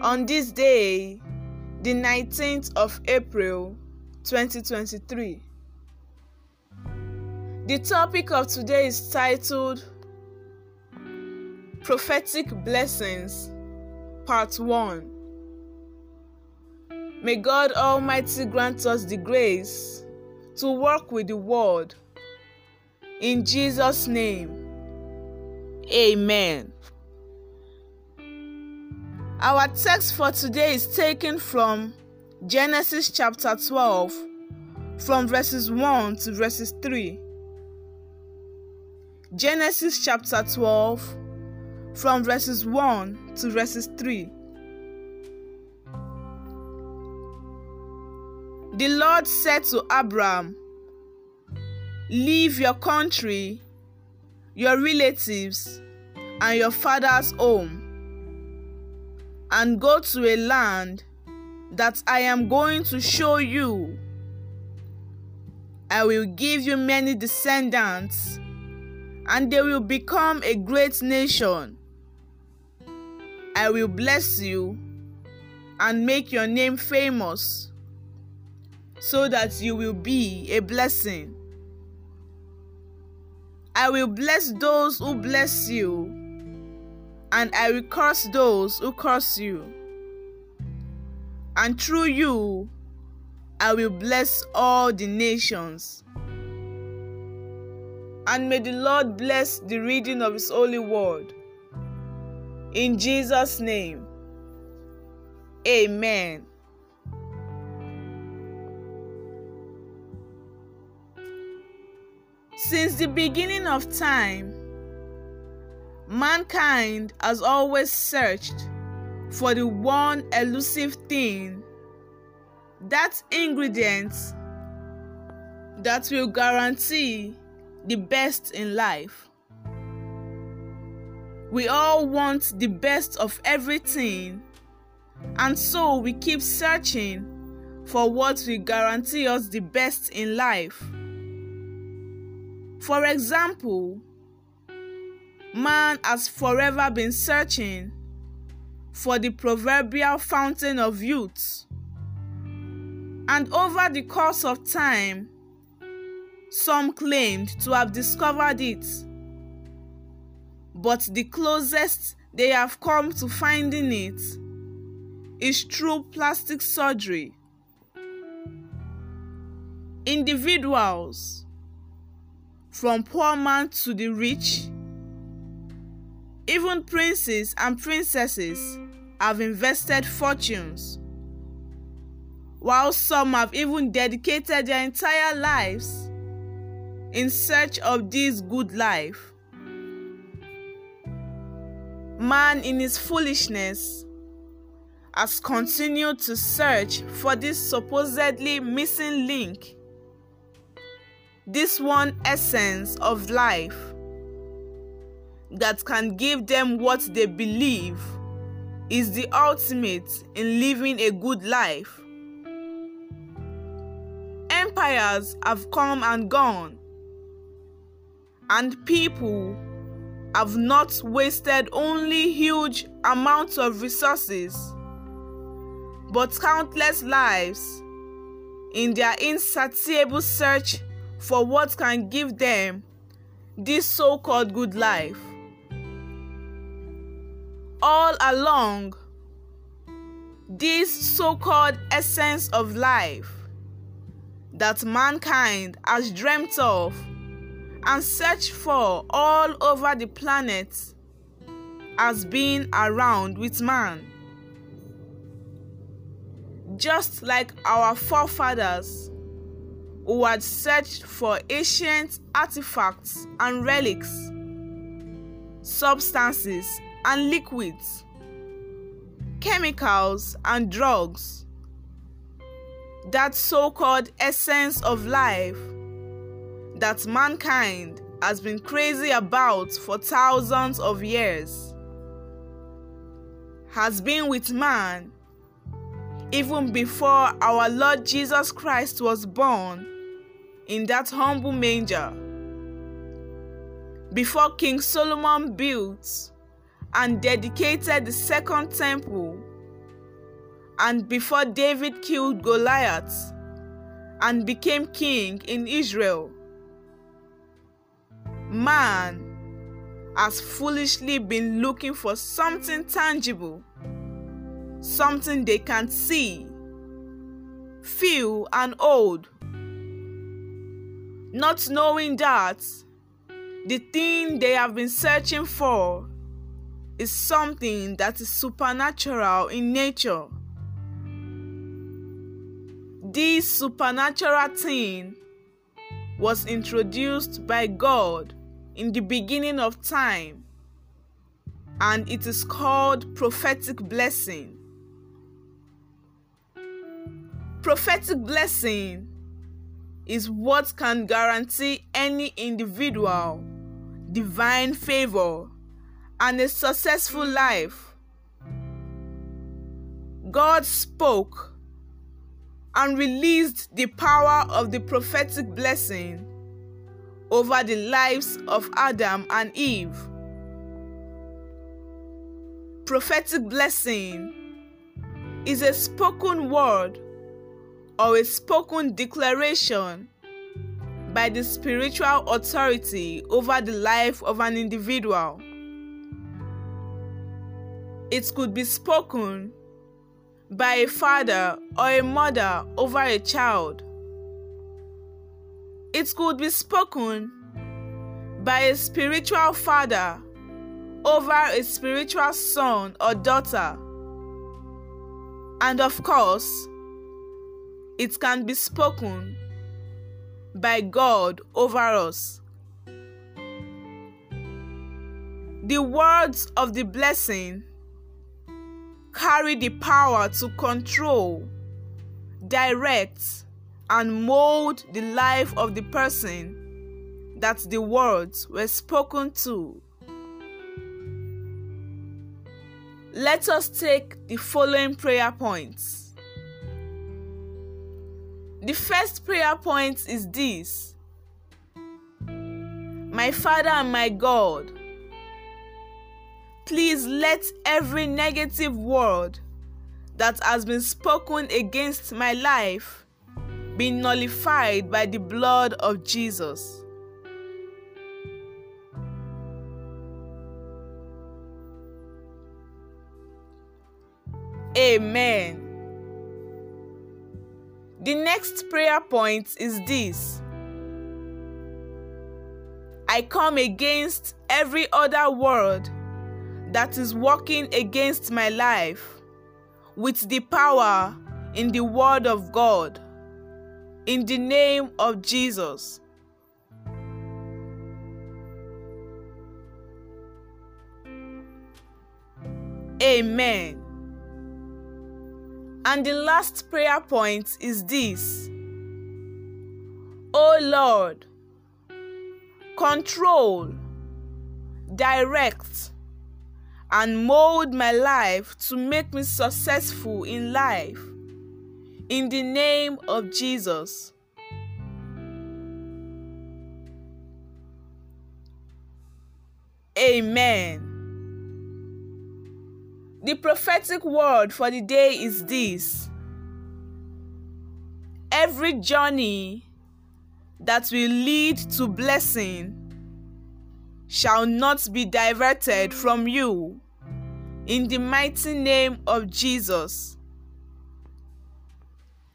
On this day, the 19th of April 2023. The topic of today is titled Prophetic Blessings, Part 1. May God Almighty grant us the grace to work with the Word. In Jesus' name, Amen. Our text for today is taken from Genesis chapter 12, from verses 1 to verses 3. Genesis chapter 12, from verses 1 to verses 3. The Lord said to Abram, Leave your country, your relatives, and your father's home, and go to a land that I am going to show you. I will give you many descendants, and they will become a great nation. I will bless you and make your name famous so that you will be a blessing. I will bless those who bless you, and I will curse those who curse you. And through you, I will bless all the nations. And may the Lord bless the reading of His holy word. In Jesus' name, Amen. Since the beginning of time, mankind has always searched for the one elusive thing, that ingredient that will guarantee the best in life. We all want the best of everything, and so we keep searching for what will guarantee us the best in life. For example, man has forever been searching for the proverbial fountain of youth. And over the course of time, some claimed to have discovered it. But the closest they have come to finding it is through plastic surgery. Individuals, from poor man to the rich, even princes and princesses have invested fortunes, while some have even dedicated their entire lives in search of this good life. Man, in his foolishness, has continued to search for this supposedly missing link, this one essence of life that can give them what they believe is the ultimate in living a good life. Empires have come and gone, and people have not wasted only huge amounts of resources, but countless lives in their insatiable search for what can give them this so called good life. All along, this so called essence of life that mankind has dreamt of and searched for all over the planet has been around with man. Just like our forefathers who had searched for ancient artifacts and relics, substances, and liquids. chemicals and drugs. That so called essence of life that mankind has been crazy about for thousands of years has been with man even before our Lord Jesus Christ was born in that humble manger. Before King Solomon built and dedicated the second temple, and before David killed Goliath and became king in Israel, man has foolishly been looking for something tangible, something they can see, feel, and hold. Not knowing that the thing they have been searching for is something that is supernatural in nature. This supernatural thing was introduced by God in the beginning of time, and it is called prophetic blessing. Prophetic blessing is what can guarantee any individual divine favor and a successful life. God spoke and released the power of the prophetic blessing over the lives of Adam and Eve. Prophetic blessing is a spoken word or a spoken declaration by the spiritual authority over the life of an individual. It could be spoken by a father or a mother over a child it could be spoken by a spiritual father over a spiritual son or daughter. And of course, it can be spoken by God over us. The words of the blessing carry the power to control, direct, and mold the life of the person that the words were spoken to. Let us take the following prayer points. The first prayer point is this My Father and my God, please let every negative word that has been spoken against my life be nullified by the blood of Jesus. Amen. The next prayer point is this I come against every other word that is working against my life with the power in the Word of God in the name of Jesus. Amen. And the last prayer point is this O Lord, control, direct, and mold my life to make me successful in life in the name of Jesus. Amen. The prophetic word for the day is this Every journey that will lead to blessing shall not be diverted from you. In the mighty name of Jesus.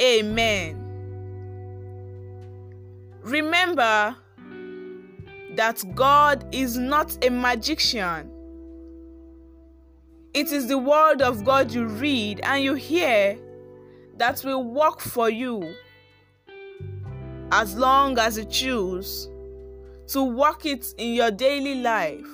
Amen. Remember that God is not a magician. It is the word of God you read and you hear that will work for you as long as you choose to work it in your daily life.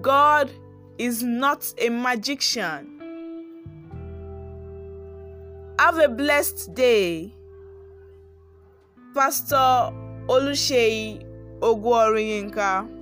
God is not a magician. Have a blessed day. Pastor Oluseyi Ogworiinka.